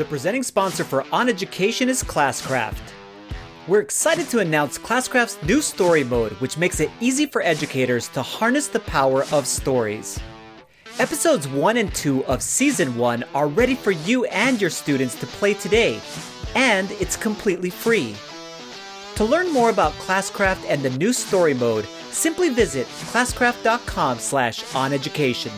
The presenting sponsor for On Education is Classcraft. We're excited to announce Classcraft's new story mode, which makes it easy for educators to harness the power of stories. Episodes 1 and 2 of Season 1 are ready for you and your students to play today, and it's completely free. To learn more about Classcraft and the new story mode, simply visit classcraft.com slash oneducation.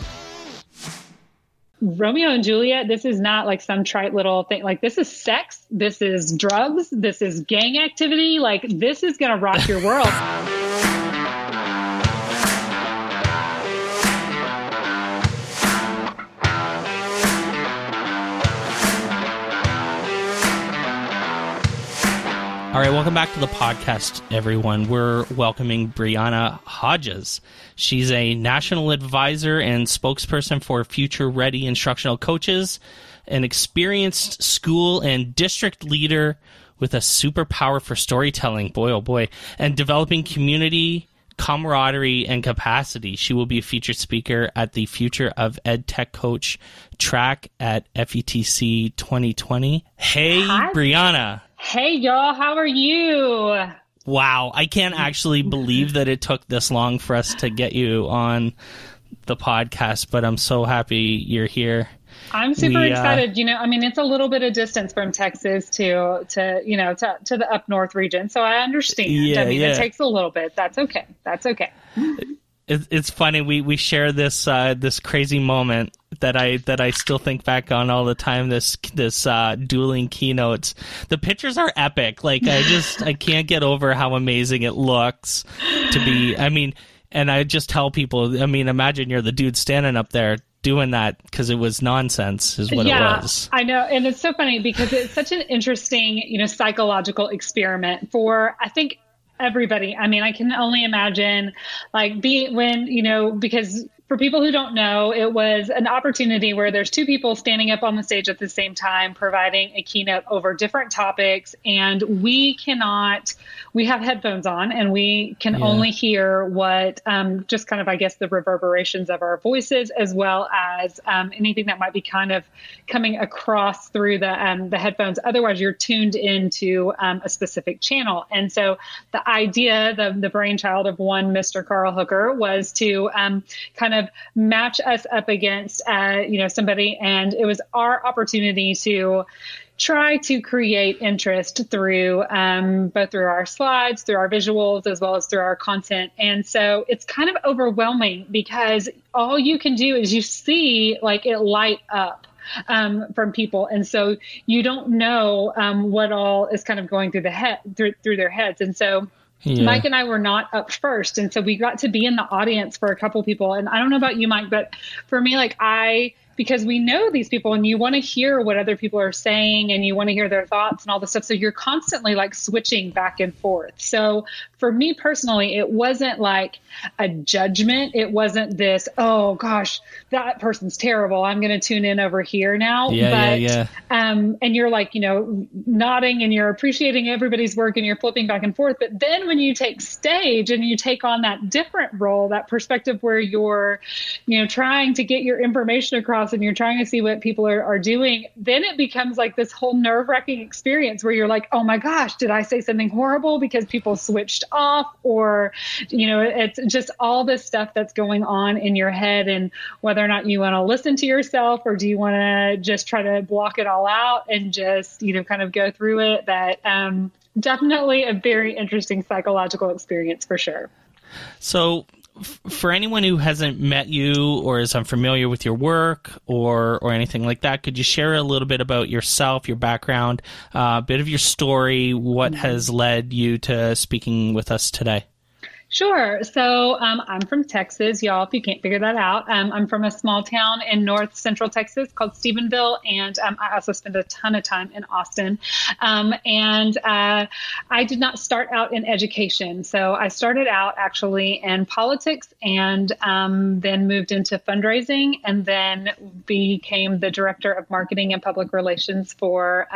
Romeo and Juliet, this is not like some trite little thing. Like, this is sex. This is drugs. This is gang activity. Like, this is going to rock your world. All right, welcome back to the podcast, everyone. We're welcoming Brianna Hodges. She's a national advisor and spokesperson for Future Ready Instructional Coaches, an experienced school and district leader with a superpower for storytelling. Boy, oh boy. And developing community camaraderie and capacity. She will be a featured speaker at the Future of Ed Tech Coach track at FETC 2020. Hey, Hi. Brianna. Hey, y'all, how are you? Wow, I can't actually believe that it took this long for us to get you on the podcast, but I'm so happy you're here. I'm super We, uh, excited. You know, I mean, it's a little bit of distance from Texas to to you know to to the up north region, so I understand. Yeah, I mean, yeah. it takes a little bit. That's okay. That's okay. It, it's funny we we share this uh, this crazy moment that I that I still think back on all the time. This this uh, dueling keynotes. The pictures are epic. Like I just I can't get over how amazing it looks to be. I mean, and I just tell people. I mean, imagine you're the dude standing up there doing that because it was nonsense. Is what yeah, it was. I know, and it's so funny because it's such an interesting, you know, psychological experiment for I think everybody. I mean, I can only imagine like be when, you know, because for people who don't know, it was an opportunity where there's two people standing up on the stage at the same time providing a keynote over different topics and we cannot we have headphones on and we can Yeah. only hear what um, just kind of I guess the reverberations of our voices as well as um, anything that might be kind of coming across through the um, the headphones. Otherwise, you're tuned into um, a specific channel. And so the idea, the the brainchild of one Mr. Carl Hooker, was to um, kind of match us up against uh, you know somebody, and it was our opportunity to try to create interest through um, both through our slides, through our visuals, as well as through our content. And so it's kind of overwhelming because all you can do is you see like it light up um, from people, and so you don't know um, what all is kind of going through the head through, through their heads, and so. Yeah. Mike and I were not up first. And so we got to be in the audience for a couple people. And I don't know about you, Mike, but for me, like I, because we know these people and you want to hear what other people are saying and you want to hear their thoughts and all this stuff. So you're constantly like switching back and forth. So for me personally, it wasn't like a judgment. It wasn't this, oh gosh, that person's terrible. I'm going to tune in over here now. Yeah, yeah, but, yeah. um, and you're like, you know, nodding and you're appreciating everybody's work and you're flipping back and forth. But then when you take stage and you take on that different role, that perspective where you're, you know, trying to get your information across and you're trying to see what people are, are doing, then it becomes like this whole nerve wracking experience where you're like, oh my gosh, did I say something horrible because people switched off? Or, you know, it's just all this stuff that's going on in your head and whether or not you want to listen to yourself or do you want to just try to block it all out and just, you know, kind of go through it. That um, definitely a very interesting psychological experience for sure. So, f- for anyone who hasn't met you or is unfamiliar with your work or or anything like that, could you share a little bit about yourself, your background, uh, a bit of your story, what has led you to speaking with us today? Sure. So um, I'm from Texas, y'all. If you can't figure that out, um, I'm from a small town in north central Texas called Stephenville, and um, I also spend a ton of time in Austin. Um, and uh, I did not start out in education, so I started out actually in politics, and um, then moved into fundraising, and then became the director of marketing and public relations for.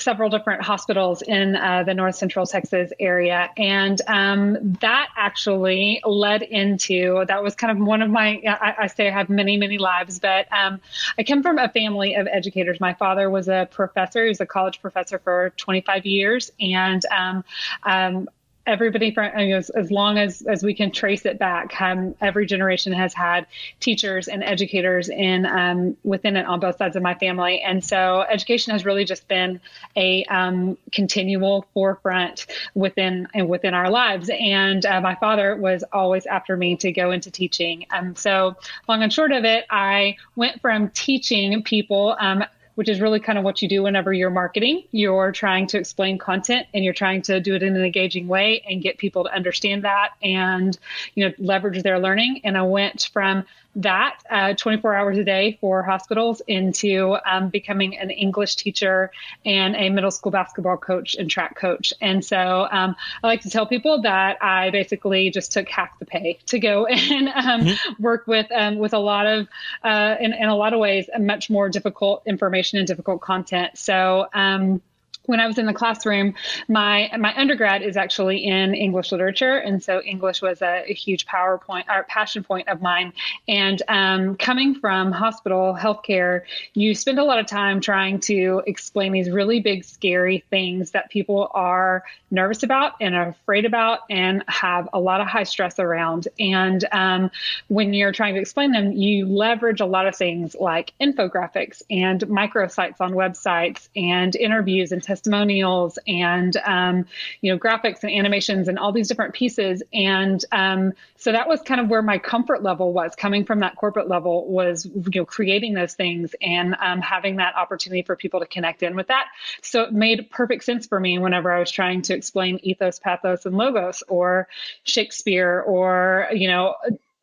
Several different hospitals in uh, the North Central Texas area, and um, that actually led into that was kind of one of my. I, I say I have many many lives, but um, I come from a family of educators. My father was a professor; he was a college professor for 25 years, and um, um everybody from as, as long as as we can trace it back um, every generation has had teachers and educators in um, within it on both sides of my family. And so education has really just been a um, continual forefront within and within our lives. And uh, my father was always after me to go into teaching. And so long and short of it i went from teaching people um, which is really kind of what you do whenever you're marketing. You're trying to explain content and you're trying to do it in an engaging way and get people to understand that and, you know, leverage their learning. And I went from that uh, 24 hours a day for hospitals into um, becoming an English teacher and a middle school basketball coach and track coach. And so um, I like to tell people that I basically just took half the pay to go and um, mm-hmm. work with um, with a lot of uh, in, in a lot of ways much more difficult information and difficult content. So um, when I was in the classroom, my my undergrad is actually in English literature, and so English was a, a huge PowerPoint or passion point of mine. And um, coming from hospital healthcare, you spend a lot of time trying to explain these really big, scary things that people are nervous about and are afraid about, and have a lot of high stress around. And um, when you're trying to explain them, you leverage a lot of things like infographics and microsites on websites and interviews and testimonials testimonials and um, you know graphics and animations and all these different pieces. And um, so that was kind of where my comfort level was. Coming from that corporate level was you know creating those things and um, having that opportunity for people to connect in with that. So it made perfect sense for me whenever i was trying to explain ethos pathos and logos or shakespeare or you know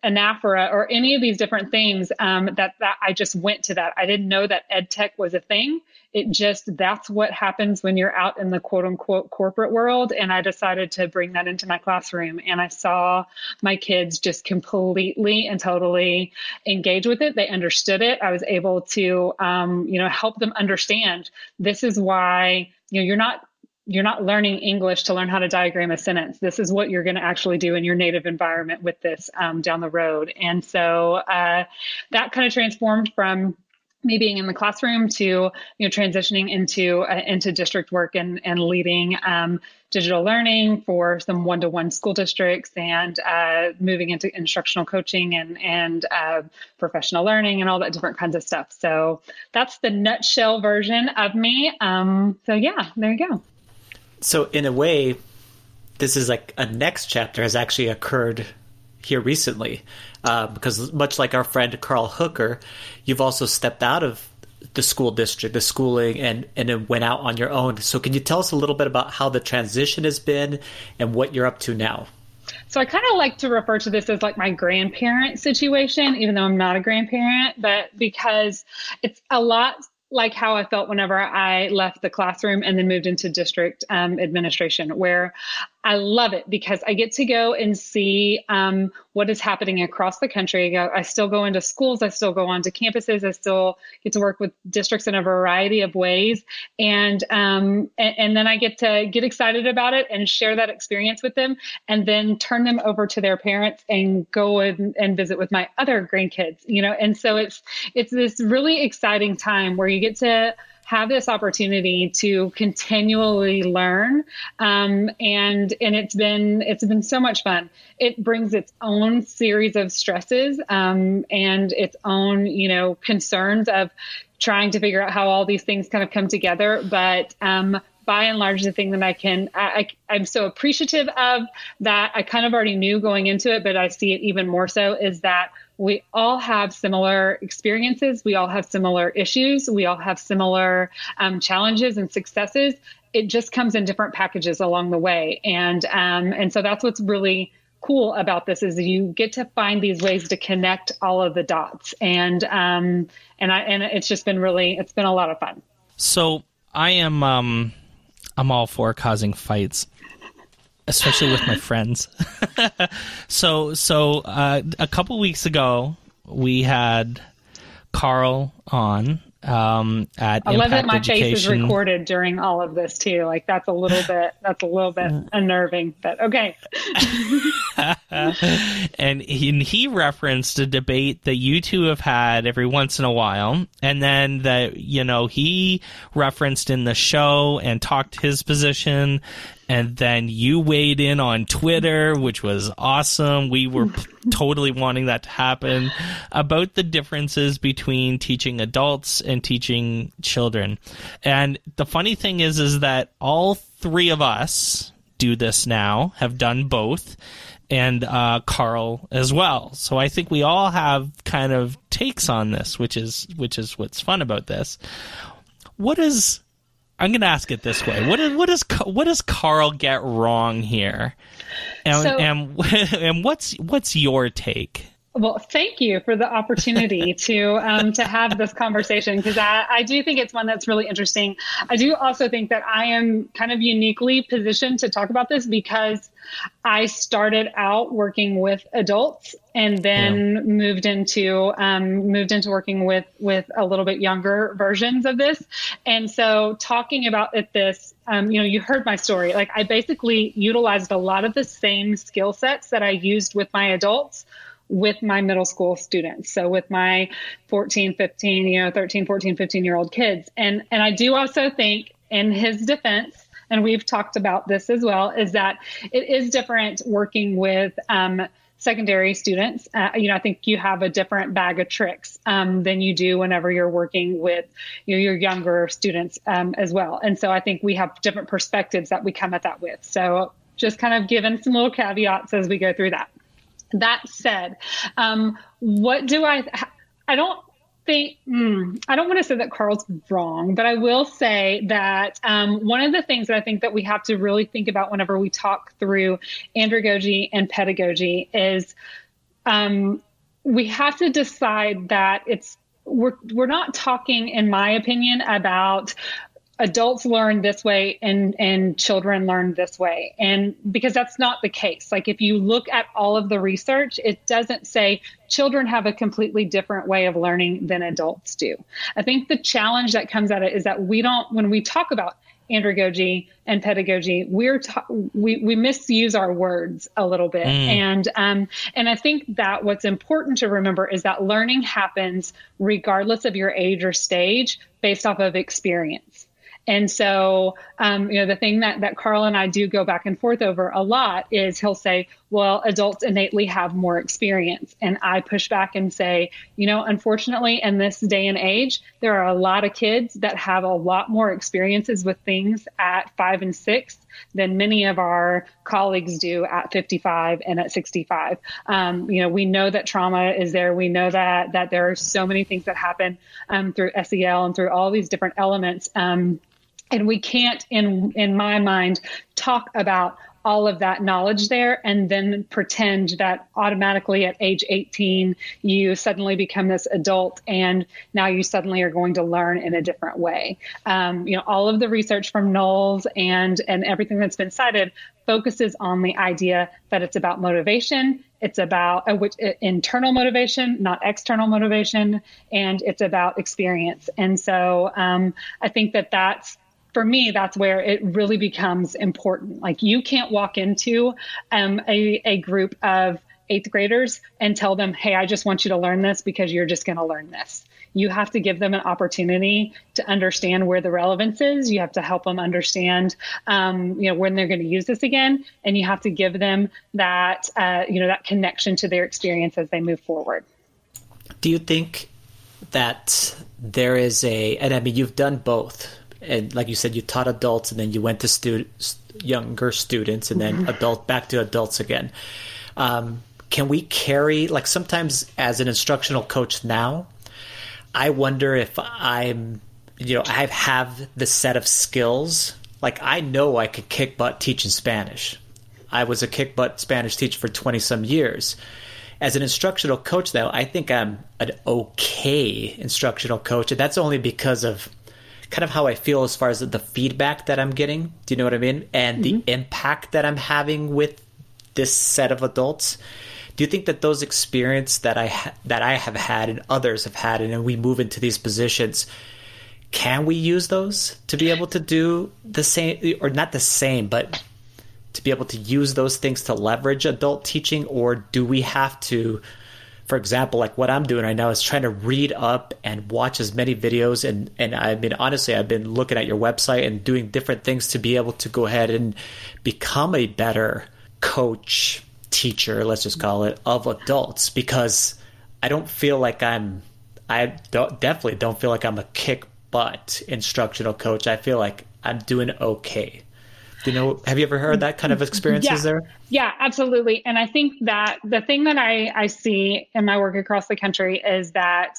anaphora or any of these different things um, that that I just went to that. I didn't know that ed tech was a thing. It just that's what happens when you're out in the quote unquote corporate world. And I decided to bring that into my classroom. And I saw my kids just completely and totally engage with it. They understood it. I was able to um, you know help them understand this is why you know you're not you're not learning English to learn how to diagram a sentence. This is what you're going to actually do in your native environment with this um, down the road. And so uh, that kind of transformed from me being in the classroom to you know transitioning into uh, into district work and and leading um, digital learning for some one-to-one school districts and uh, moving into instructional coaching and and uh, professional learning and all that different kinds of stuff so that's the nutshell version of me um, so yeah there you go so in a way, this is like a next chapter has actually occurred here recently, uh, because much like our friend Carl Hooker, you've also stepped out of the school district, the schooling, and and went out on your own. So can you tell us a little bit about how the transition has been and what you're up to now? So I kind of like to refer to this as like my grandparent situation, even though I'm not a grandparent, but because it's a lot like how I felt whenever I left the classroom and then moved into district um, administration, where I love it because I get to go and see um, what is happening across the country. I still go into schools, I still go onto campuses, I still get to work with districts in a variety of ways, and um, and, and, then I get to get excited about it and share that experience with them, and then turn them over to their parents and go and, and visit with my other grandkids. You know, and so it's it's this really exciting time where you get to have this opportunity to continually learn um, and and it's been it's been so much fun. It brings its own series of stresses um, and its own you know concerns of trying to figure out how all these things kind of come together. But um, by and large the thing that I can I, I am so appreciative of that I kind of already knew going into it, but I see it even more so is that we all have similar experiences. We all have similar issues. We all have similar um, challenges and successes. It just comes in different packages along the way, and um, and so that's what's really cool about this is you get to find these ways to connect all of the dots, and um, and I and it's just been really it's been a lot of fun. So I am um, I'm all for causing fights especially with my friends. so so uh, a couple weeks ago we had Carl on um, at I love that my Education. face is recorded during all of this too. Like that's a little bit that's a little bit unnerving, but okay. and he, he referenced a debate that you two have had every once in a while, and then that you know he referenced in the show and talked his position, and then you weighed in on Twitter, which was awesome. We were totally wanting that to happen about the differences between teaching adults and teaching children. And the funny thing is, is that all three of us do this now, have done both, and uh, Carl as well. So I think we all have kind of takes on this, which is which is what's fun about this. What is I'm going to ask it this way: What is what is what does Carl get wrong here, and So- and, and what's what's your take? Well, thank you for the opportunity to um, to have this conversation because I, I do think it's one that's really interesting. I do also think that I am kind of uniquely positioned to talk about this because I started out working with adults and then moved into um, moved into working with with a little bit younger versions of this. And so, talking about it, this um, you know, you heard my story. Like I basically utilized a lot of the same skill sets that I used with my adults with my middle school students. So with my 14, 15, you know, 13, 14, 15 year old kids. And, and I do also think in his defense, and we've talked about this as well, is that it is different working with, um, secondary students. Uh, you know, I think you have a different bag of tricks um, than you do whenever you're working with you know, your younger students um, as well. And so I think we have different perspectives that we come at that with. So just kind of giving some little caveats as we go through that. That said, um, what do I? I don't think mm, I don't want to say that Carl's wrong, but I will say that um, one of the things that I think that we have to really think about whenever we talk through andragogy and pedagogy is um, we have to decide that it's we're we're not talking, in my opinion, about adults learn this way and and children learn this way. And because that's not the case. Like if you look at all of the research it doesn't say children have a completely different way of learning than adults do. I think the challenge that comes at it is that we don't when we talk about andragogy and pedagogy we're ta- we we misuse our words a little bit. And um and i think that what's important to remember is that learning happens regardless of your age or stage based off of experience and so, um, you know, the thing that, that Carl and I do go back and forth over a lot is he'll say, well, adults innately have more experience. And I push back and say, you know, unfortunately, in this day and age, there are a lot of kids that have a lot more experiences with things at five and six than many of our colleagues do at 55 and at 65. Um, you know, we know that trauma is there. We know that that there are so many things that happen um, through SEL and through all these different elements. Um, and we can't in in my mind talk about all of that knowledge there and then pretend that automatically at age 18 you suddenly become this adult and now you suddenly are going to learn in a different way. Um, you know all of the research from knowles and and everything that's been cited focuses on the idea that it's about motivation it's about uh, which, uh, internal motivation not external motivation and it's about experience. And so um, i think that that's for me, that's where it really becomes important. Like you can't walk into um, a, a group of eighth graders and tell them, hey, I just want you to learn this because you're just going to learn this. You have to give them an opportunity to understand where the relevance is. You have to help them understand, um, you know, when they're going to use this again, and you have to give them that, uh, you know, that connection to their experience as they move forward. Do you think that there is a, and I mean, you've done both, and like you said, you taught adults, and then you went to students, younger students, and then adult back to adults again. Um, can we carry like sometimes as an instructional coach now? I wonder if I'm, you know, I have the set of skills. Like I know I could kick butt teaching Spanish. I was a kick butt Spanish teacher for twenty some years. As an instructional coach, though, I think I'm an okay instructional coach, and that's only because of kind of how I feel as far as the feedback that I'm getting. Do you know what I mean? And the mm-hmm. impact that I'm having with this set of adults. do you think that those experience that I ha- that I have had and others have had, and we move into these positions, can we use those to be able to do the same, or not the same, but to be able to use those things to leverage adult teaching, or do we have to? For example, like what I'm doing right now is trying to read up and watch as many videos. And, and I mean, honestly, I've been looking at your website and doing different things to be able to go ahead and become a better coach, teacher, let's just call it, of adults because I don't feel like I'm, I don't, definitely don't feel like I'm a kick butt instructional coach. I feel like I'm doing okay you know have you ever heard that kind of experiences yeah. there? Yeah absolutely. And i think that the thing that i i see in my work across the country is that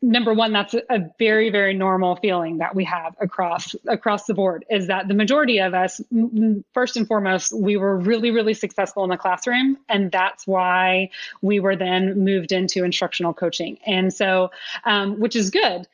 number one that's a very very normal feeling that we have across across the board is that the majority of us first and foremost we were really really successful in the classroom and that's why we were then moved into instructional coaching. And so um, which is good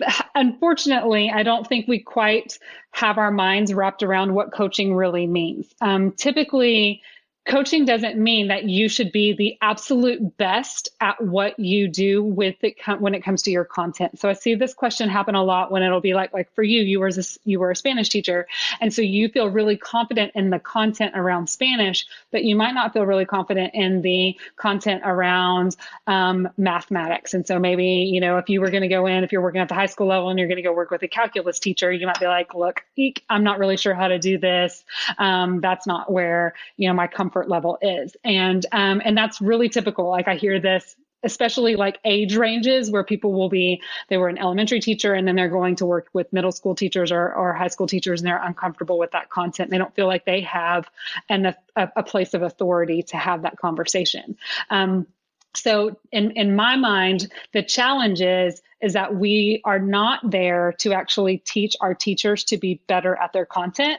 unfortunately, I don't think we quite have our minds wrapped around what coaching really means. Um, typically, coaching doesn't mean that you should be the absolute best at what you do with it when it comes to your content. So I see this question happen a lot when it'll be like like for you you were a, you were a Spanish teacher and so you feel really confident in the content around Spanish, but you might not feel really confident in the content around um, mathematics. And so maybe you know if you were going to go in if you're working at the high school level and you're going to go work with a calculus teacher, you might be like, look, eek, I'm not really sure how to do this. Um, that's not where you know my comfort comfort level is. And um, and that's really typical. Like I hear this especially like age ranges where people will be they were an elementary teacher and then they're going to work with middle school teachers or, or high school teachers and they're uncomfortable with that content they don't feel like they have an, a, a place of authority to have that conversation um, so in, in my mind the challenge is is that we are not there to actually teach our teachers to be better at their content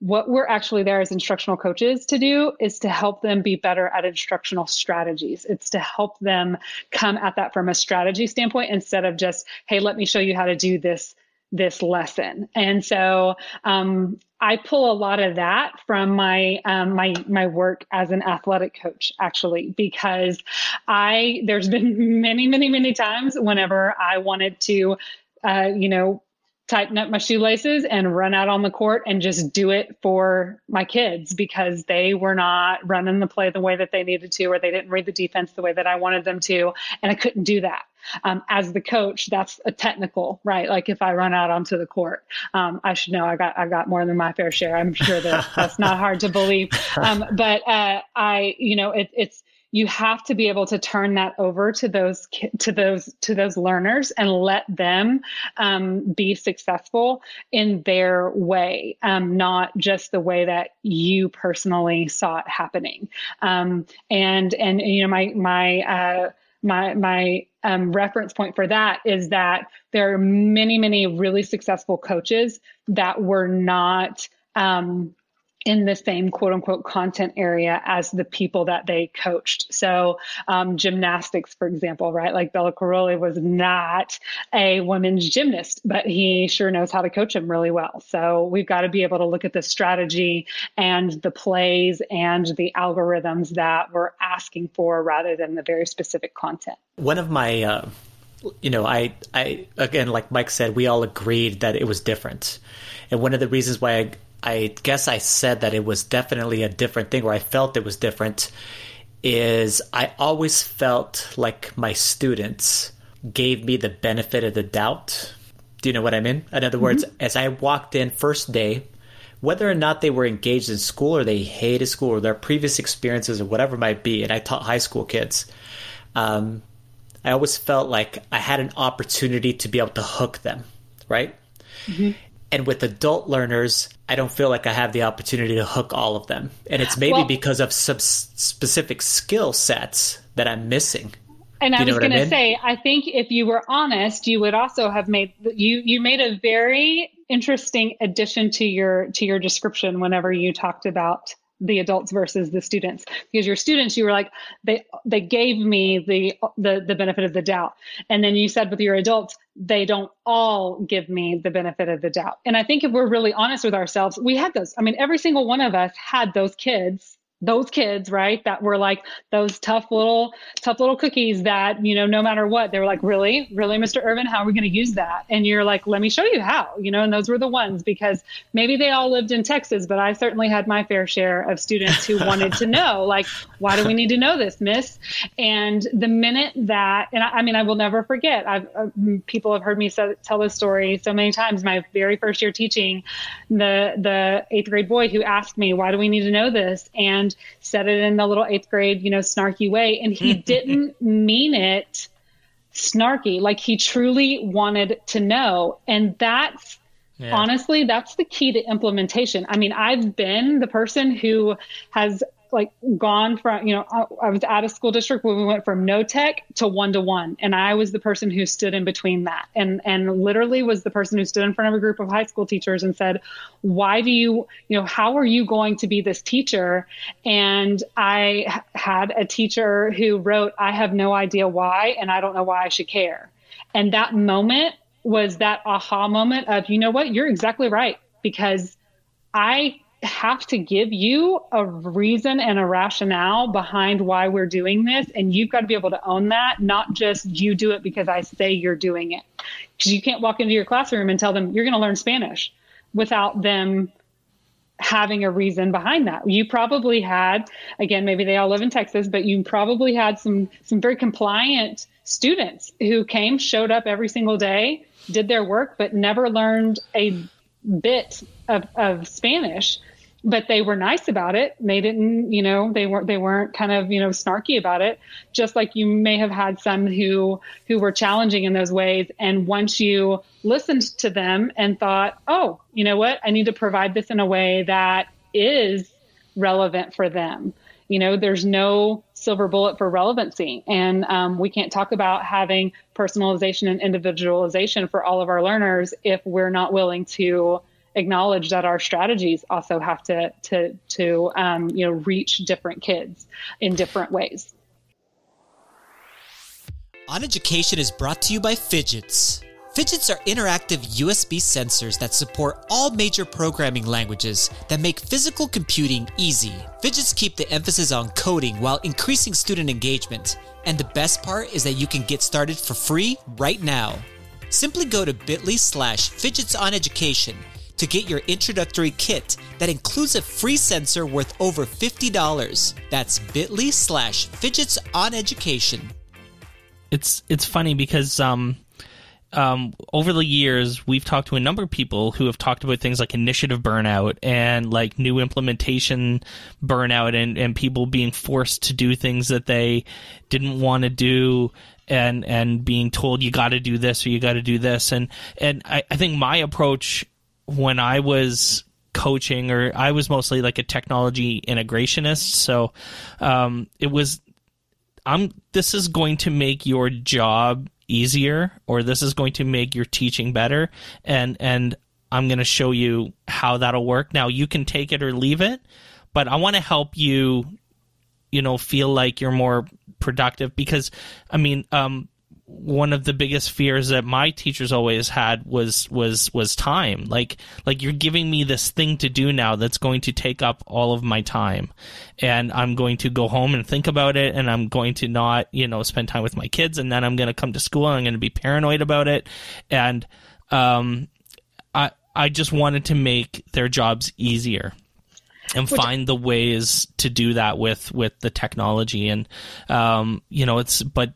what we're actually there as instructional coaches to do is to help them be better at instructional strategies. It's to help them come at that from a strategy standpoint instead of just, hey, let me show you how to do this this lesson. And so um, I pull a lot of that from my um, my my work as an athletic coach, actually, because I there's been many many many times whenever I wanted to, uh, you know, tighten up my shoelaces and run out on the court and just do it for my kids because they were not running the play the way that they needed to or they didn't read the defense the way that I wanted them to and I couldn't do that. Um, as the coach, that's a technical, right? Like if I run out onto the court, um, I should know I got I got more than my fair share. I'm sure that that's not hard to believe. Um, but uh, I, you know, it, it's you have to be able to turn that over to those to those to those learners and let them um, be successful in their way um, not just the way that you personally saw it happening. Um, and and you know my my uh, my my um, reference point for that is that there are many many really successful coaches that were not um, in the same quote unquote content area as the people that they coached. So, um, gymnastics, for example, right? Like Bela Karolyi was not a women's gymnast, but he sure knows how to coach them really well. So, we've got to be able to look at the strategy and the plays and the algorithms that we're asking for rather than the very specific content. One of my, uh, you know, I, I, again, like Mike said, we all agreed that it was different. And one of the reasons why I, I guess I said that it was definitely a different thing, or I felt it was different, is I always felt like my students gave me the benefit of the doubt. Do you know what I mean? In other mm-hmm. words, as I walked in first day, whether or not they were engaged in school or they hated school or their previous experiences or whatever it might be, and I taught high school kids, um, I always felt like I had an opportunity to be able to hook them, right? Mm-hmm. And with adult learners, I don't feel like I have the opportunity to hook all of them. And it's maybe well, because of some specific skill sets that I'm missing. And I was going to say, I think if you were honest, you would also have made you you made a very interesting addition to your to your description whenever you talked about the adults versus the students. Because your students you were like they they gave me the the the benefit of the doubt. And then you said with your adults they don't all give me the benefit of the doubt. And i think if we're really honest with ourselves we had those i mean every single one of us had those kids those kids, right, that were like those tough little, tough little cookies that, you know, no matter what, they were like, really, really, Mr. Irvin, how are we going to use that? And you're like, let me show you how, you know, and those were the ones because maybe they all lived in Texas, but I certainly had my fair share of students who wanted to know, like, why do we need to know this, miss? And the minute that, and I, I mean, I will never forget, I've, uh, people have heard me so, tell this story so many times. My very first year teaching, the, the eighth grade boy who asked me, why do we need to know this? And and said it in the little eighth grade, you know, snarky way. And he didn't mean it snarky. Like he truly wanted to know. And that's yeah. honestly, that's the key to implementation. I mean, I've been the person who has like gone from you know I, I, was at a school district where we went from no tech to one to one and i was the person who stood in between that and and literally was the person who stood in front of a group of high school teachers and said why do you you know how are you going to be this teacher? And i had a teacher who wrote i have no idea why and i don't know why i should care. And that moment was that aha moment of you know what? You're exactly right because i have to give you a reason and a rationale behind why we're doing this. And you've got to be able to own that, not just you do it because I say you're doing it. Because you can't walk into your classroom and tell them you're going to learn Spanish without them having a reason behind that. You probably had, again, maybe they all live in Texas, but you probably had some some very compliant students who came, showed up every single day, did their work, but never learned a bit of, of Spanish but they were nice about it. They didn't, you know, they weren't they weren't kind of, you know, snarky about it. Just like you may have had some who who were challenging in those ways and once you listened to them and thought, "Oh, you know what? I need to provide this in a way that is relevant for them." You know, there's no silver bullet for relevancy. And um, we can't talk about having personalization and individualization for all of our learners if we're not willing to acknowledge that our strategies also have to to to um, you know reach different kids in different ways. On Education is brought to you by Phidgets. Phidgets are interactive USB sensors that support all major programming languages that make physical computing easy. Phidgets keep the emphasis on coding while increasing student engagement. And the best part is that you can get started for free right now. Simply go to bit.ly slash phidgets on education to get your introductory kit that includes a free sensor worth over $50. That's bit.ly slash phidgets on education. It's it's funny because um um, over the years, we've talked to a number of people who have talked about things like initiative burnout and like new implementation burnout and, and people being forced to do things that they didn't want to do and and being told you got to do this or you got to do this and and I, I think my approach when I was coaching, or I was mostly like a technology integrationist, so um, it was. I'm. This is going to make your job easier, or this is going to make your teaching better, and and I'm going to show you how that'll work. Now you can take it or leave it, but I want to help you, you know, feel like you're more productive because, I mean, um, one of the biggest fears that my teachers always had was was was time. Like like you're giving me this thing to do now that's going to take up all of my time. And i'm going to go home and think about it and i'm going to not you know spend time with my kids and then i'm going to come to school and i'm going to be paranoid about it. And um i i just wanted to make their jobs easier and Which, find the ways to do that with with the technology. And um you know it's but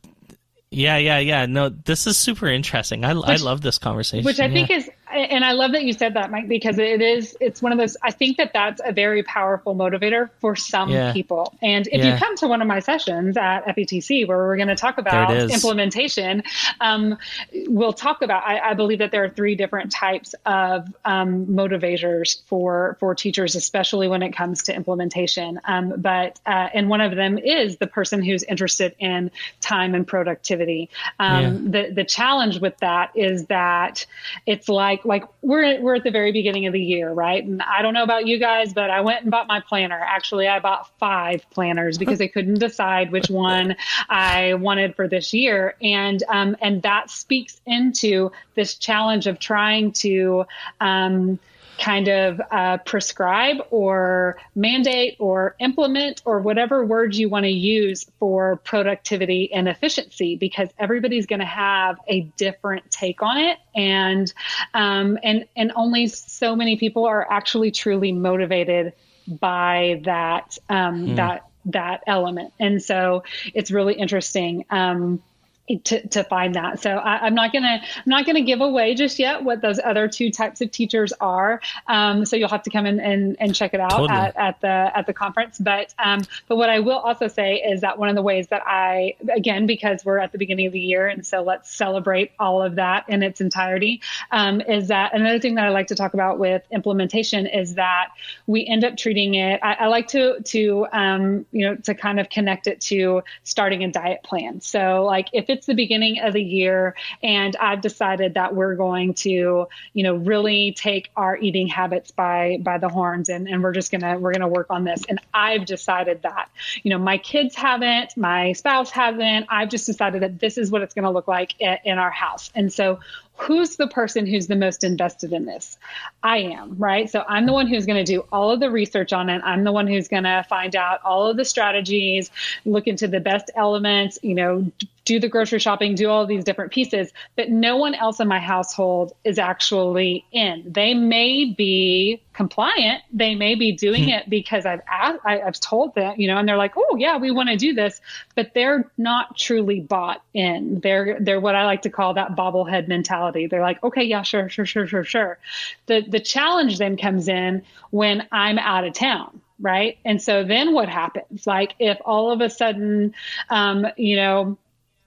yeah, yeah, yeah. No, this is super interesting. I, which, I love this conversation. Which I yeah. think is and I love that you said that, Mike, because it is, it's one of those, I think that that's a very powerful motivator for some yeah. people. And if yeah. you come to one of my sessions at FETC, where we're going to talk about implementation, um, we'll talk about, I, I, believe that there are three different types of um, motivators for, for teachers, especially when it comes to implementation. Um, but, uh, and one of them is the person who's interested in time and productivity. Um, yeah. The, the challenge with that is that it's like, like we're we're at the very beginning of the year, right? And I don't know about you guys, but I went and bought my planner. Actually, I bought five planners because I couldn't decide which one I wanted for this year, and um, and that speaks into this challenge of trying to um, kind of uh, prescribe or mandate or implement or whatever words you want to use for productivity and efficiency because everybody's going to have a different take on it. And um, and and only so many people are actually truly motivated by that um, hmm. that that element. And so it's really interesting. Um, to, to find that. So I, am not gonna I'm not gonna give away just yet what those other two types of teachers are. Um, so you'll have to come in and, and check it out totally. at, at the at the conference. But um, but what I will also say is that one of the ways that I again because we're at the beginning of the year and so let's celebrate all of that in its entirety um, is that another thing that I like to talk about with implementation is that we end up treating it. I, I like to to um, you know to kind of connect it to starting a diet plan. So like if it's the beginning of the year and I've decided that we're going to, you know, really take our eating habits by by the horns and, and we're just gonna we're gonna work on this. And I've decided that. You know, my kids haven't, my spouse hasn't. I've just decided that this is what it's gonna look like in, in our house. And so who's the person who's the most invested in this? I am, right? So I'm the one who's going to do all of the research on it. I'm the one who's going to find out all of the strategies, look into the best elements, you know, do the grocery shopping, do all these different pieces, but no one else in my household is actually in. They may be compliant. They may be doing hmm. it because I've asked, I, have told them, you know, and they're like, "Oh, yeah, we want to do this," but they're not truly bought in. They're they're what I like to call that bobblehead mentality. They're like, "Okay, yeah, sure, sure, sure, sure, sure." The the challenge then comes in when I'm out of town right? And so then what happens? Like if all of a sudden, um, you know,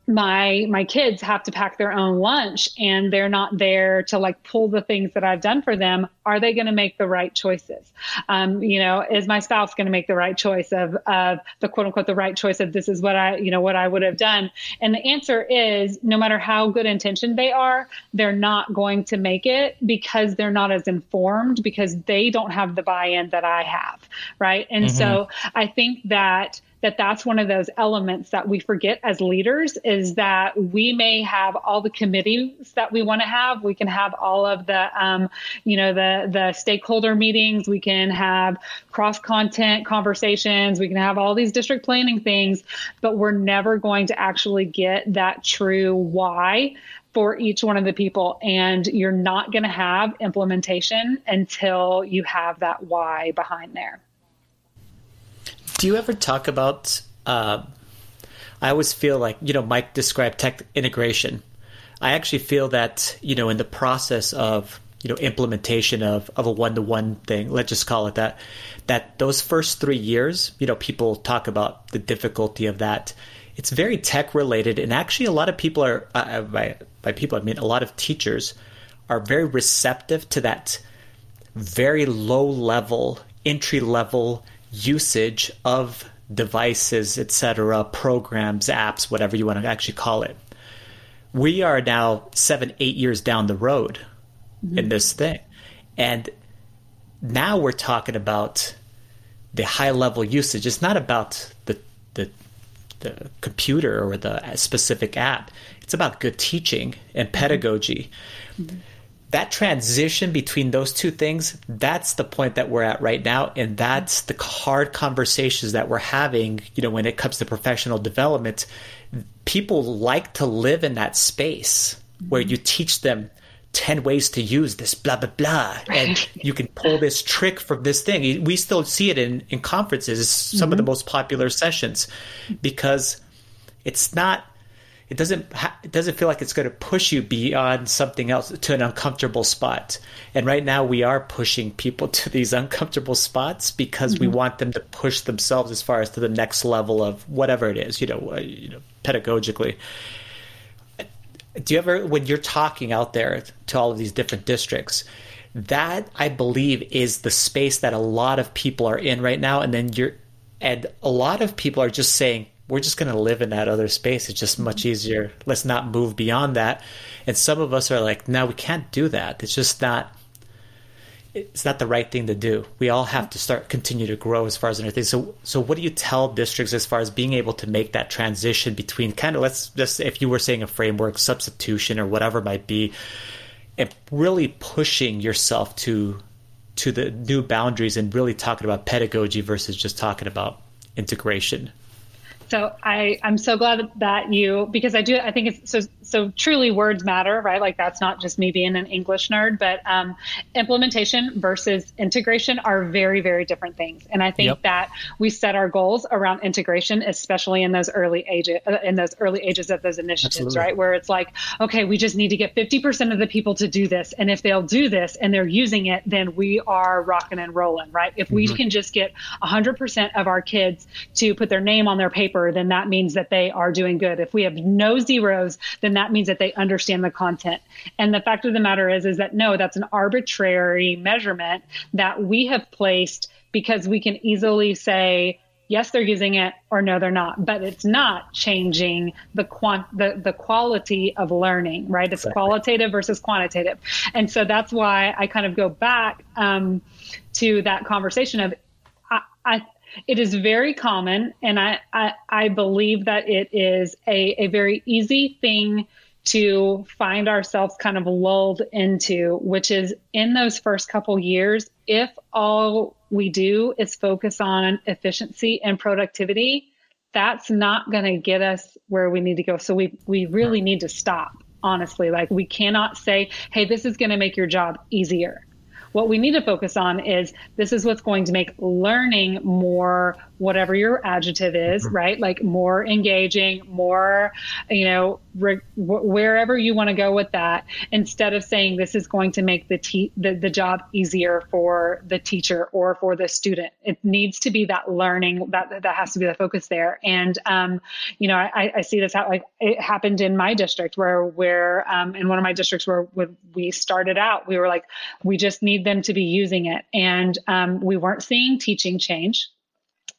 my my kids have to pack their own lunch and they're not there to like pull the things that I've done for them. Are they going to make the right choices? Um, you know is my spouse going to make the right choice of of the quote unquote the right choice of this is what I you know what I would have done? And the answer is no matter how good intentioned they are they're not going to make it because they're not as informed because they don't have the buy-in that I have right? And mm-hmm. so I think that that that's one of those elements that we forget as leaders is that we may have all the committees that we want to have. We can have all of the, um, you know, the the stakeholder meetings. We can have cross content conversations. We can have all these district planning things, but we're never going to actually get that true why for each one of the people. And you're not going to have implementation until you have that why behind there. Do you ever talk about? Uh, I always feel like you know Mike described tech integration. I actually feel that you know in the process of you know implementation of of a one to one thing, let's just call it that, that those first three years, you know, people talk about the difficulty of that. It's very tech related, and actually, a lot of people are uh, uh by by people I mean a lot of teachers are very receptive to that very low level entry level usage of devices, etc., programs, apps, whatever you want to actually call it. We are now seven, eight years down the road mm-hmm. in this thing. And now we're talking about the high level usage. It's not about the, the, the computer or the specific app, it's about good teaching and mm-hmm. pedagogy. Mm-hmm that transition between those two things, that's the point that we're at right now. And that's the hard conversations that we're having, you know, when it comes to professional development. People like to live in that space where you teach them 10 ways to use this blah blah blah and you can pull this trick from this thing we still see it in, in conferences some mm-hmm. of the mm-hmm. most popular sessions because it's not it doesn't ha- it doesn't feel like it's going to push you beyond something else to an uncomfortable spot. And right now we are pushing people to these uncomfortable spots because mm-hmm. we want them to push themselves as far as to the next level of whatever it is, you know, uh, you know, pedagogically. Do you ever when you're talking out there to all of these different districts, that I believe is the space that a lot of people are in right now and then you're and a lot of people are just saying we're just going to live in that other space. It's just much mm-hmm. easier. Let's not move beyond that. And some of us are like, no, we can't do that. It's just not. It's not the right thing to do. We all have to start continue to grow as far as anything. So, so what do you tell districts as far as being able to make that transition between kind of let's just if you were saying a framework substitution or whatever it might be, and really pushing yourself to to the new boundaries and really talking about pedagogy versus just talking about integration. So I, I'm so glad that you because I do I think it's so so truly words matter, right? Like that's not just me being an English nerd, but um, implementation versus integration are very very different things. And I think yep. that we set our goals around integration, especially in those early ages uh, in those early ages of those initiatives, Absolutely. right? Where it's like, okay, we just need to get 50% of the people to do this, and if they'll do this and they're using it, then we are rocking and rolling, right? If we mm-hmm. can just get 100% of our kids to put their name on their paper paper, then that means that they are doing good. If we have no zeros, then that means that they understand the content. And the fact of the matter is, is that no, that's an arbitrary measurement that we have placed because we can easily say, yes, they're using it or no, they're not, but it's not changing the quant, the, the quality of learning, right? It's exactly. qualitative versus quantitative. And so that's why I kind of go back um, to that conversation of, I, I, it is very common, and I, I, I believe that it is a, a very easy thing to find ourselves kind of lulled into, which is in those first couple years, if all we do is focus on efficiency and productivity, that's not going to get us where we need to go. So we, we really need to stop, honestly. Like we cannot say, hey, this is going to make your job easier. What we need to focus on is this is what's going to make learning more whatever your adjective is, mm-hmm. right? Like more engaging, more, you know, re- wherever you want to go with that, instead of saying this is going to make the, te- the the job easier for the teacher or for the student. It needs to be that learning that that has to be the focus there. And um, you know, I, I see this how like it happened in my district where where um, in one of my districts where we started out, we were like, we just need them to be using it, and um, we weren't seeing teaching change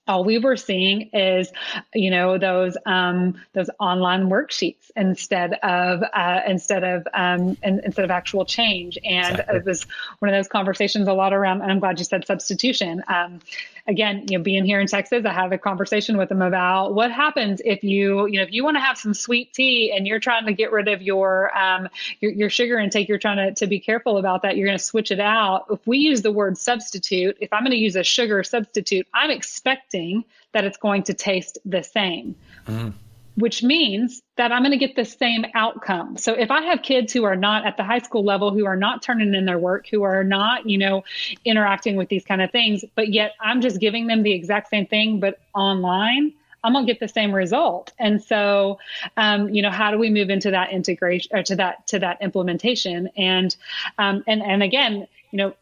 all we were seeing is you know those um, those online worksheets instead of uh, instead of um, in, instead of actual change and exactly. it was one of those conversations a lot around and i'm glad you said substitution um, again, you know, being here in Texas, I have a conversation with them about what happens if you, you know, if you want to have some sweet tea and you're trying to get rid of your um, your, your sugar intake, you're trying to, to be careful about that. You're going to switch it out. If we use the word substitute, if I'm going to use a sugar substitute, I'm expecting that it's going to taste the same. Mm which means that I'm going to get the same outcome. So if I have kids who are not at the high school level, who are not turning in their work, who are not, you know, interacting with these kind of things, but yet I'm just giving them the exact same thing, but online, I'm gonna get the same result. And so, um, you know, how do we move into that integration or to that to that implementation? And um, and and again, you know,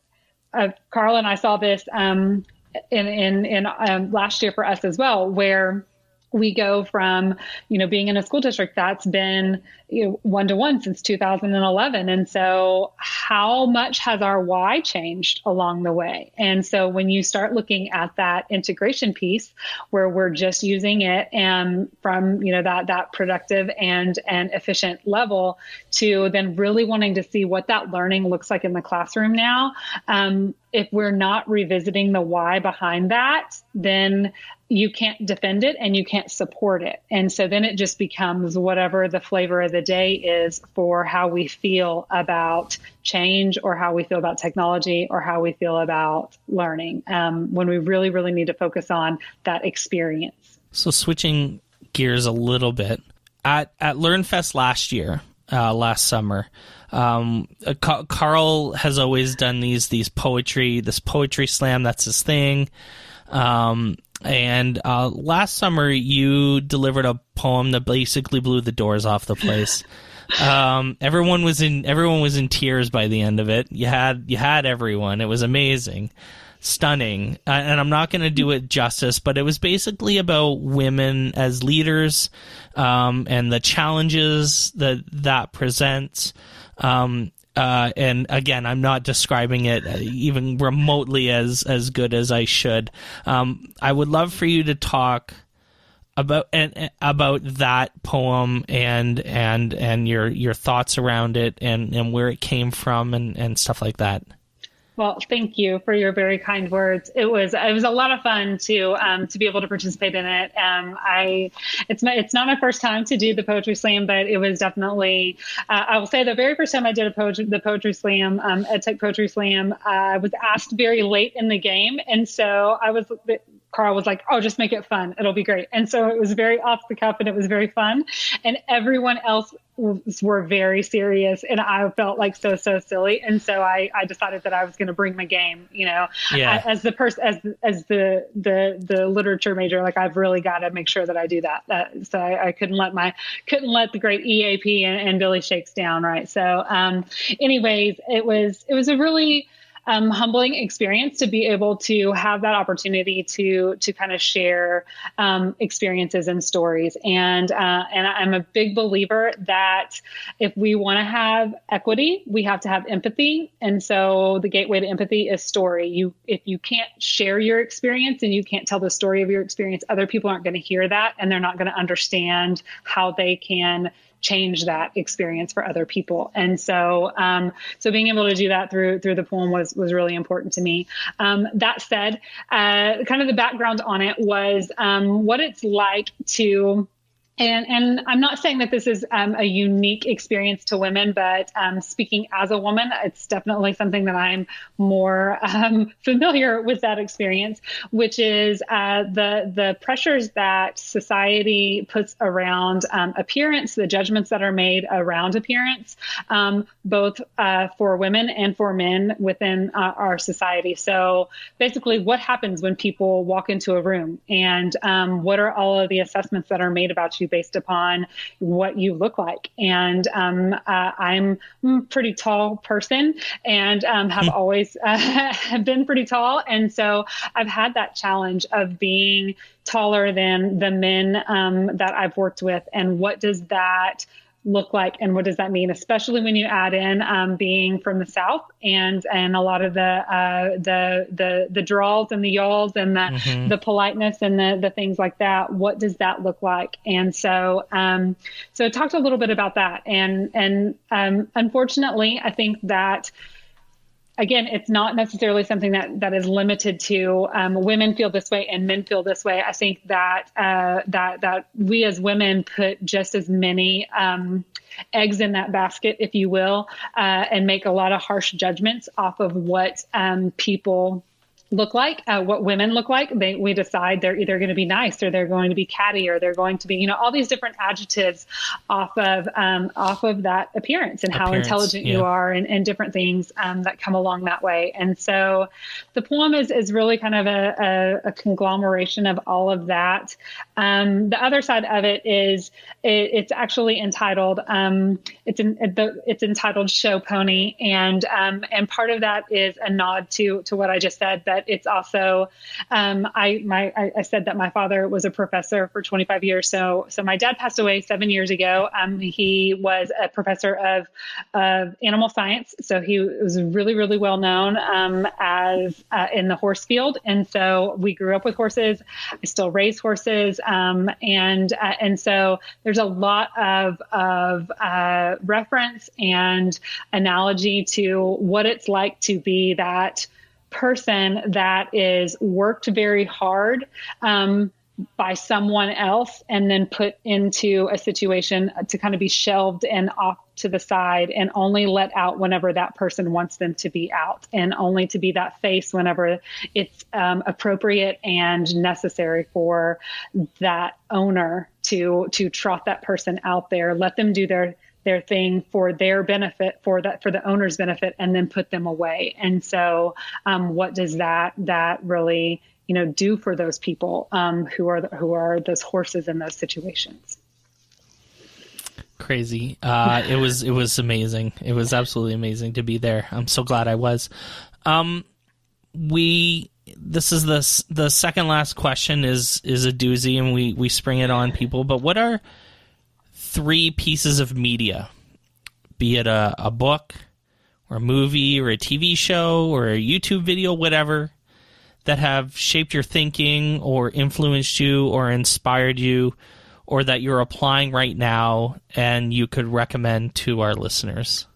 uh, Carl and I saw this um, in in in um, last year for us as well, where we go from you know being in a school district that's been one to one since 2011 and so how much has our why changed along the way? And so when you start looking at that integration piece where we're just using it and from you know that that productive and and efficient level to then really wanting to see what that learning looks like in the classroom now um, if we're not revisiting the why behind that, then you can't defend it and you can't support it. And so then it just becomes whatever the flavor of the day is for how we feel about change or how we feel about technology or how we feel about learning um, when we really, really need to focus on that experience. So switching gears a little bit at, at LearnFest last year, uh, last summer, um, uh, Carl has always done these these poetry, this poetry slam. That's his thing. Um, and uh, last summer, you delivered a poem that basically blew the doors off the place. um, everyone was in everyone was in tears by the end of it. You had you had everyone. It was amazing stunning. Uh, and I'm not going to do it justice, but it was basically about women as leaders um, and the challenges that that presents. Um, uh, and again, I'm not describing it uh, even remotely as as good as I should. Um, I would love for you to talk about and about that poem and and and your your thoughts around it and and where it came from and and stuff like that. Well, thank you for your very kind words. It was it was a lot of fun to um, to be able to participate in it. Um, I it's my it's not my first time to do the poetry slam, but it was definitely uh, I will say the very first time I did a poetry the poetry slam, um, EdTech poetry slam, I was asked very late in the game, and so I was Carl was like, "Oh, just make it fun. It'll be great." And so it was very off the cuff and it was very fun. And everyone else was, were very serious, and I felt like so so silly. And so I, I decided that I was going to bring my game. You know, yeah. as the person as as the the the literature major, like I've really got to make sure that I do that. that so I, I, couldn't let my couldn't let the great EAP and, and Billy Shakes down. Right. So, um, anyways, it was it was a really um, humbling experience to be able to have that opportunity to to kind of share um, experiences and stories. And uh, and I'm a big believer that if we want to have equity, we have to have empathy. And so the gateway to empathy is story. You if you can't share your experience and you can't tell the story of your experience, other people aren't going to hear that and they're not going to understand how they can change that experience for other people. And so, um, so being able to do that through through the poem was was really important to me. Um, that said, uh, kind of the background on it was um, what it's like to and, and I'm not saying that this is um, a unique experience to women, but um, speaking as a woman, it's definitely something that I'm more um, familiar with that experience, which is uh, the the pressures that society puts around um, appearance, the judgments that are made around appearance, um, both uh, for women and for men within uh, our society. So basically, what happens when people walk into a room, and um, what are all of the assessments that are made about you? You based upon what you look like. And um, uh, I'm a pretty tall person and um, have hmm. always uh, been pretty tall. And so I've had that challenge of being taller than the men um, that I've worked with. And what does that look like and what does that mean especially when you add in um, being from the south and and a lot of the uh, the the the draws and the y'alls and the mm-hmm. the politeness and the the things like that. What does that look like? And so um, so I talked a little bit about that. And and um, unfortunately I think that again, it's not necessarily something that that is limited to um, women feel this way and men feel this way. I think that uh, that that we as women put just as many um, eggs in that basket, if you will, uh, and make a lot of harsh judgments off of what um, people look like, uh, what women look like. They, we decide they're either going to be nice or they're going to be catty or they're going to be, you know, all these different adjectives off of um, off of that appearance and appearance, how intelligent yeah. you are and, and different things um, that come along that way. And so the poem is is really kind of a, a, a conglomeration of all of that. Um, the other side of it is it, it's actually entitled um, it's in, it's entitled Show Pony and um, and part of that is a nod to to what I just said that it's also um, I my I, I, said that my father was a professor for 25 years. So so my dad passed away seven years ago. Um, he was a professor of of animal science. So he was really really well known um, as uh, in the horse field. And so we grew up with horses. I still raise horses. Um, and uh, and so there's a lot of of uh, reference and analogy to what it's like to be that person that is worked very hard um, by someone else and then put into a situation to kind of be shelved and off to the side and only let out whenever that person wants them to be out and only to be that face whenever it's um, appropriate and necessary for that owner to to trot that person out there let them do their their thing for their benefit for that for the owner's benefit and then put them away. And so um, what does that that really you know do for those people um, who are who are those horses in those situations? Crazy. Uh, it was it was amazing. It was absolutely amazing to be there. I'm so glad i was. Um, we this is the the second last question is is a doozy and we we spring it on people but what are three pieces of media, be it a, a book or a movie or a TV show or a YouTube video, whatever, that have shaped your thinking or influenced you or inspired you or that you're applying right now and you could recommend to our listeners?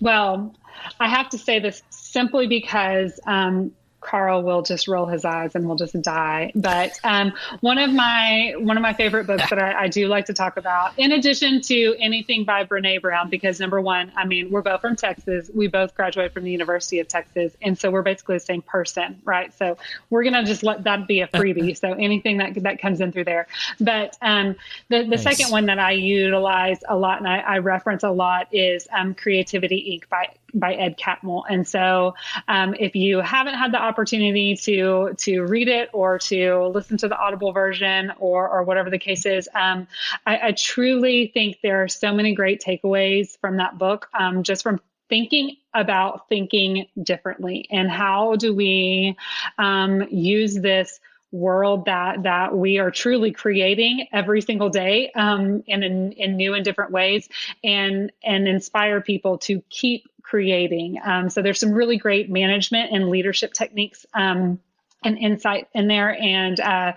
Well, I have to say this simply because um, Carl will just roll his eyes and will just die. But um, one of my one of my favorite books that I, I, do like to talk about, in addition to anything by Brene Brown, because number one, I mean, we're both from Texas. We both graduated from the University of Texas, and so we're basically the same person, right? So we're gonna just let that be a freebie. so anything that that comes in through there. But um, the the nice. second one that I utilize a lot and I, I reference a lot is um, Creativity Inc. by by Ed Catmull. And so, um, if you haven't had the opportunity to to read it or to listen to the Audible version or or whatever the case is, um, I, I, truly think there are so many great takeaways from that book, um, just from thinking about thinking differently and how do we um, use this world that that we are truly creating every single day um, and in, in new and different ways and and inspire people to keep creating. Um, so there's some really great management and leadership techniques um, and insight in there. And uh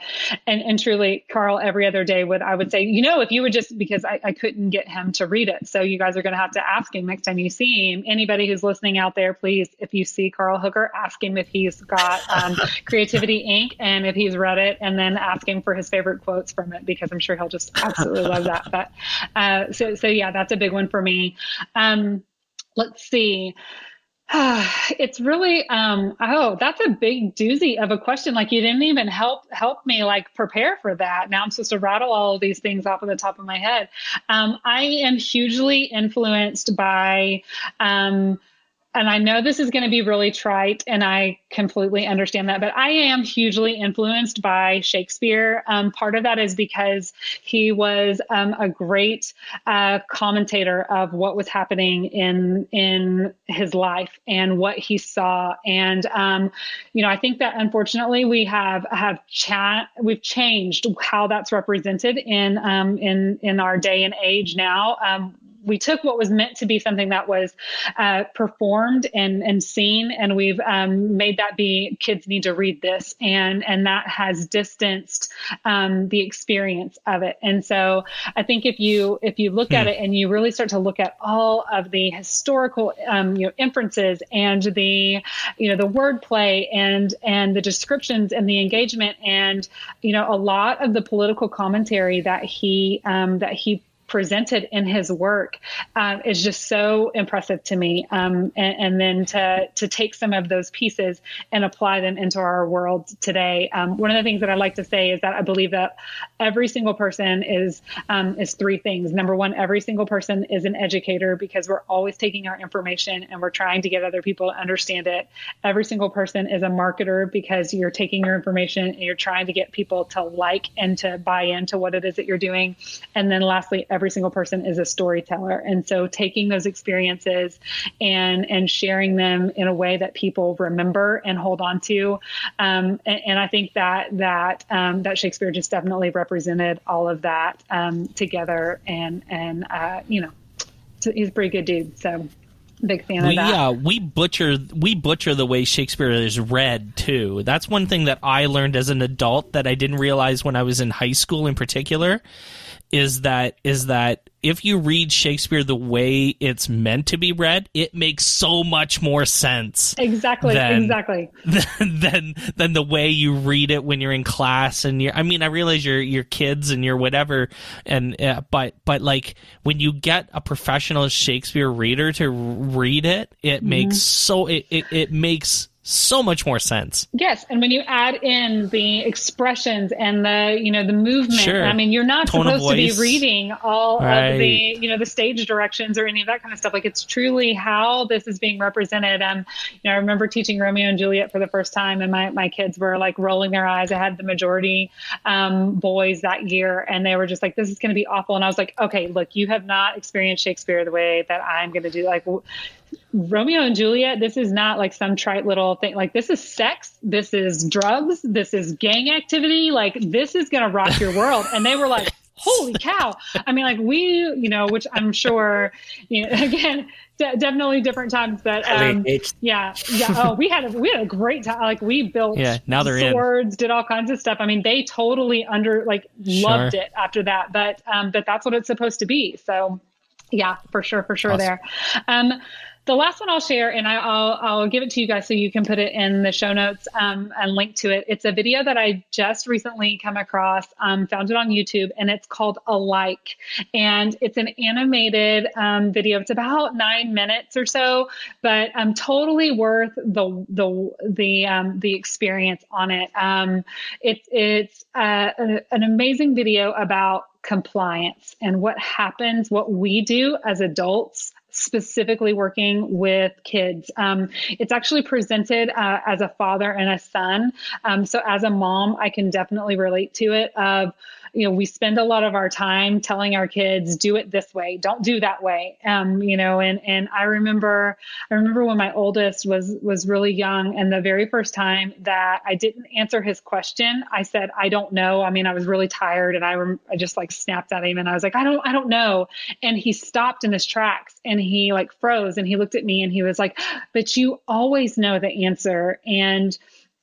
and and truly carl every other day would i would say you know if you would just because i, I couldn't get him to read it. So you guys are going to have to ask him next time you see him. Anybody who's listening out there please if you see carl hooker ask him if he's got um, creativity inc. and if he's read it and then ask him for his favorite quotes from it because i'm sure he'll just absolutely love that. But uh so so yeah that's a big one for me. Um let's see. it's really um oh that's a big doozy of a question. Like you didn't even help help me like prepare for that. Now i'm supposed to rattle all of these things off of the top of my head. Um, i am hugely influenced by um, and I know this is going to be really trite, and I completely understand that, but I am hugely influenced by Shakespeare. Um, part of that is because he was um, a great uh, commentator of what was happening in in his life and what he saw, and um, you know, I think that unfortunately we have have chat we've changed how that's represented in um, in in our day and age now um, we took what was meant to be something that was uh, performed and and seen, and we've um, made that be kids need to read this, and and that has distanced um, the experience of it. And so I think if you if you look hmm. at it and you really start to look at all of the historical um, you know inferences and the you know the wordplay and and the descriptions and the engagement and you know a lot of the political commentary that he um, that he presented in his work uh, is just so impressive to me. Um, and, and, then to to take some of those pieces and apply them into our world today. Um, one of the things that I like to say is that I believe that every single person is um, is three things. Number one, every single person is an educator because we're always taking our information and we're trying to get other people to understand it. Every single person is a marketer because you're taking your information and you're trying to get people to like and to buy into what it is that you're doing. And then lastly, every single person is a storyteller. And so taking those experiences and and sharing them in a way that people remember and hold on to. Um, and, and, I think that that um, that Shakespeare just definitely represented all of that um, together. And and uh, you know, he's a pretty good dude. So big fan we, of that. Yeah, we butcher we butcher the way Shakespeare is read too. That's one thing that I learned as an adult that I didn't realize when I was in high school in particular is that is that if you read Shakespeare the way it's meant to be read, it makes so much more sense. Exactly, than, exactly. Than, than than the way you read it when you're in class and you're. I mean, I realize you're you're kids and you're whatever, and uh, but but like when you get a professional Shakespeare reader to read it, it mm-hmm. makes so it, it it makes so much more sense. Yes, and when you add in the expressions and the you know the movement, sure. I mean, you're not Tone supposed to be reading all right. of the you know the stage directions or any of that kind of stuff. Like it's truly how this is being represented. And you know, I remember teaching Romeo and Juliet for the first time, and my my kids were like rolling their eyes. I had the majority um, boys that year, and they were just like, "This is going to be awful." And I was like, "Okay, look, you have not experienced Shakespeare the way that I'm going to do. Like." Romeo and Juliet, this is not like some trite little thing. Like, this is sex. This is drugs. This is gang activity. Like, this is going to rock your world. And they were like, holy cow. I mean, like, we, you know, which I'm sure, you know, again, de- definitely different times, but um, yeah, yeah. Oh, we had a, we had a great time. Like, we built yeah, now they're swords, in. did all kinds of stuff. I mean, they totally under, like, loved sure. it after that. But, um, but that's what it's supposed to be. So, yeah, for sure, for sure awesome. there. Um, the last one I'll share, and I, will I'll give it to you guys so you can put it in the show notes um, and link to it. It's a video that I just recently come across, um, found it on YouTube, and it's called Alike, and it's an animated um, video. It's about nine minutes or so, but um, totally worth the the the um, the experience on it. Um, it's it's uh, an amazing video about compliance and what happens, what we do as adults specifically working with kids. Um, it's actually presented uh, as a father and a son. Um, so as a mom, I can definitely relate to it. Of you know, we spend a lot of our time telling our kids, do it this way, don't do that way. Um, you know, and and I remember I remember when my oldest was was really young and the very first time that I didn't answer his question, I said, I don't know. I mean, I was really tired and I rem- I just like snapped at him and I was like, I don't I don't know. And he stopped in his tracks and he like froze and he looked at me and he was like, but you always know the answer. And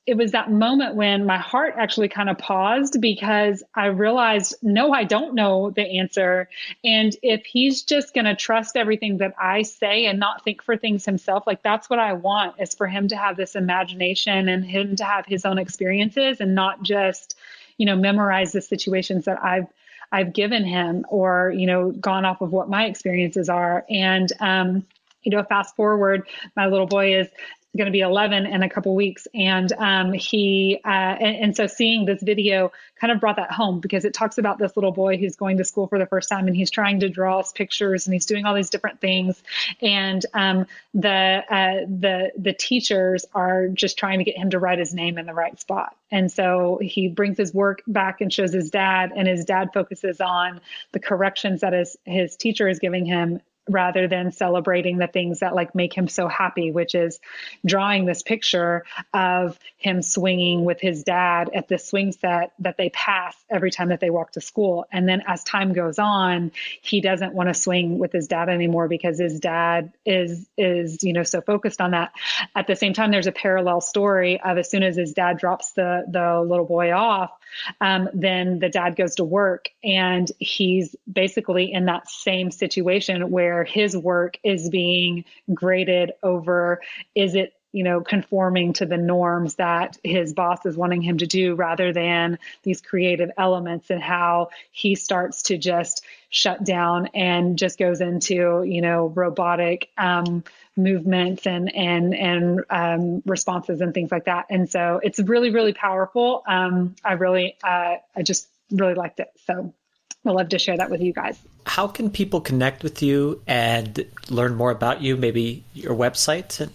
it was that moment when my heart actually kind of paused because I realized, no, I don't know the answer. And if he's just going to trust everything that I say and not think for things himself, like that's what I want is for him to have this imagination and him to have his own experiences and not just, you know, memorize the situations that I've I've given him or, you know, gone off of what my experiences are. And um, you know, fast forward, my little boy is going to be 11 in a couple weeks. And um, he uh, and, and, so seeing this video kind of brought that home because it talks about this little boy who's going to school for the first time and he's trying to draw us pictures and he's doing all these different things. And um, the uh, the the teachers are just trying to get him to write his name in the right spot. And so he brings his work back and shows his dad and his dad focuses on the corrections that his his teacher is giving him rather than celebrating the things that like make him so happy which is drawing this picture of him swinging with his dad at the swing set that they pass every time that they walk to school. And then as time goes on he doesn't want to swing with his dad anymore because his dad is is you know so focused on that. At the same time there's a parallel story of as soon as his dad drops the the little boy off um, then the dad goes to work and he's basically in that same situation where his work is being graded over is it you know conforming to the norms that his boss is wanting him to do rather than these creative elements and how he starts to just shut down and just goes into you know robotic um, movements and and and um, responses and things like that. And so it's really really powerful. Um, I really uh, I just really liked it. So I'd love to share that with you guys. How can people connect with you and learn more about you? Maybe your website.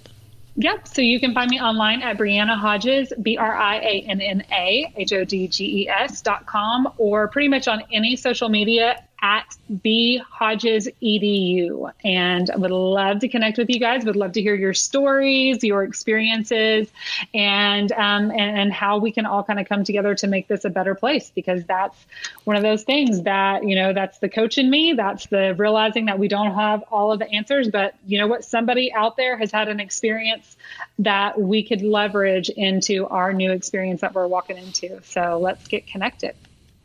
Yep. So you can find me online at Brianna Hodges, B R I A N N A H O D G E S dot com, or pretty much on any social media at B Hodges EDU. And I would love to connect with you guys. Would love to hear your stories, your experiences, and um, and, and how we can all kind of come together to make this a better place. Because that's one of those things that you know that's the coach in me. That's the realizing that we don't have all of the answers, but you know what? Somebody out there has had an experience that we could leverage into our new experience that we're walking into. So let's get connected.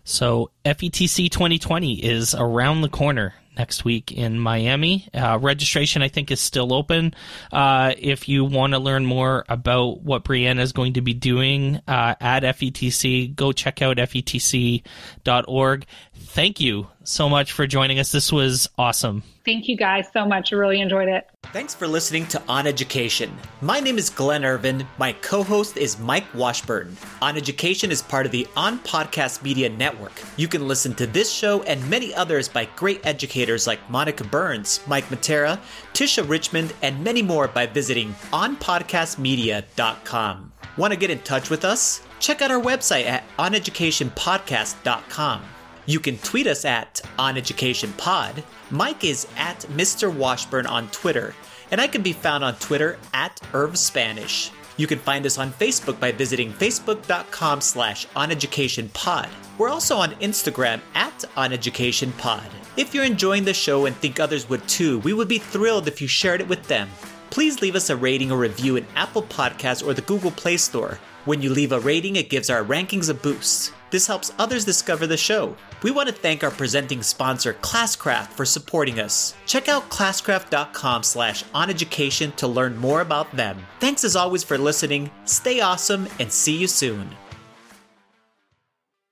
So FETC 2020 is around the corner next week in Miami. Uh, registration, I think, is still open. Uh, if you want to learn more about what Brianna is going to be doing uh, at FETC, go check out FETC.org. Thank you so much for joining us. This was awesome. Thank you guys so much. I really enjoyed it. Thanks for listening to On Education. My name is Glenn Irvin. My co host is Mike Washburn. On Education is part of the On Podcast Media Network. You can listen to this show and many others by great educators like Monica Burns, Mike Matera, Tisha Richmond, and many more by visiting onpodcastmedia.com. Want to get in touch with us? Check out our website at oneducationpodcast.com. You can tweet us at OnEducationPod. Mike is at Mr. Washburn on Twitter, and I can be found on Twitter at IrvSpanish. You can find us on Facebook by visiting facebook.com slash oneducationpod. We're also on Instagram at oneducationpod. If you're enjoying the show and think others would too, we would be thrilled if you shared it with them. please leave us a rating or review in Apple Podcasts or the Google Play Store. When you leave a rating, it gives our rankings a boost. This helps others discover the show. We want to thank our presenting sponsor, Classcraft, for supporting us. Check out classcraft.com slash oneducation to learn more about them. Thanks as always for listening, stay awesome, and see you soon.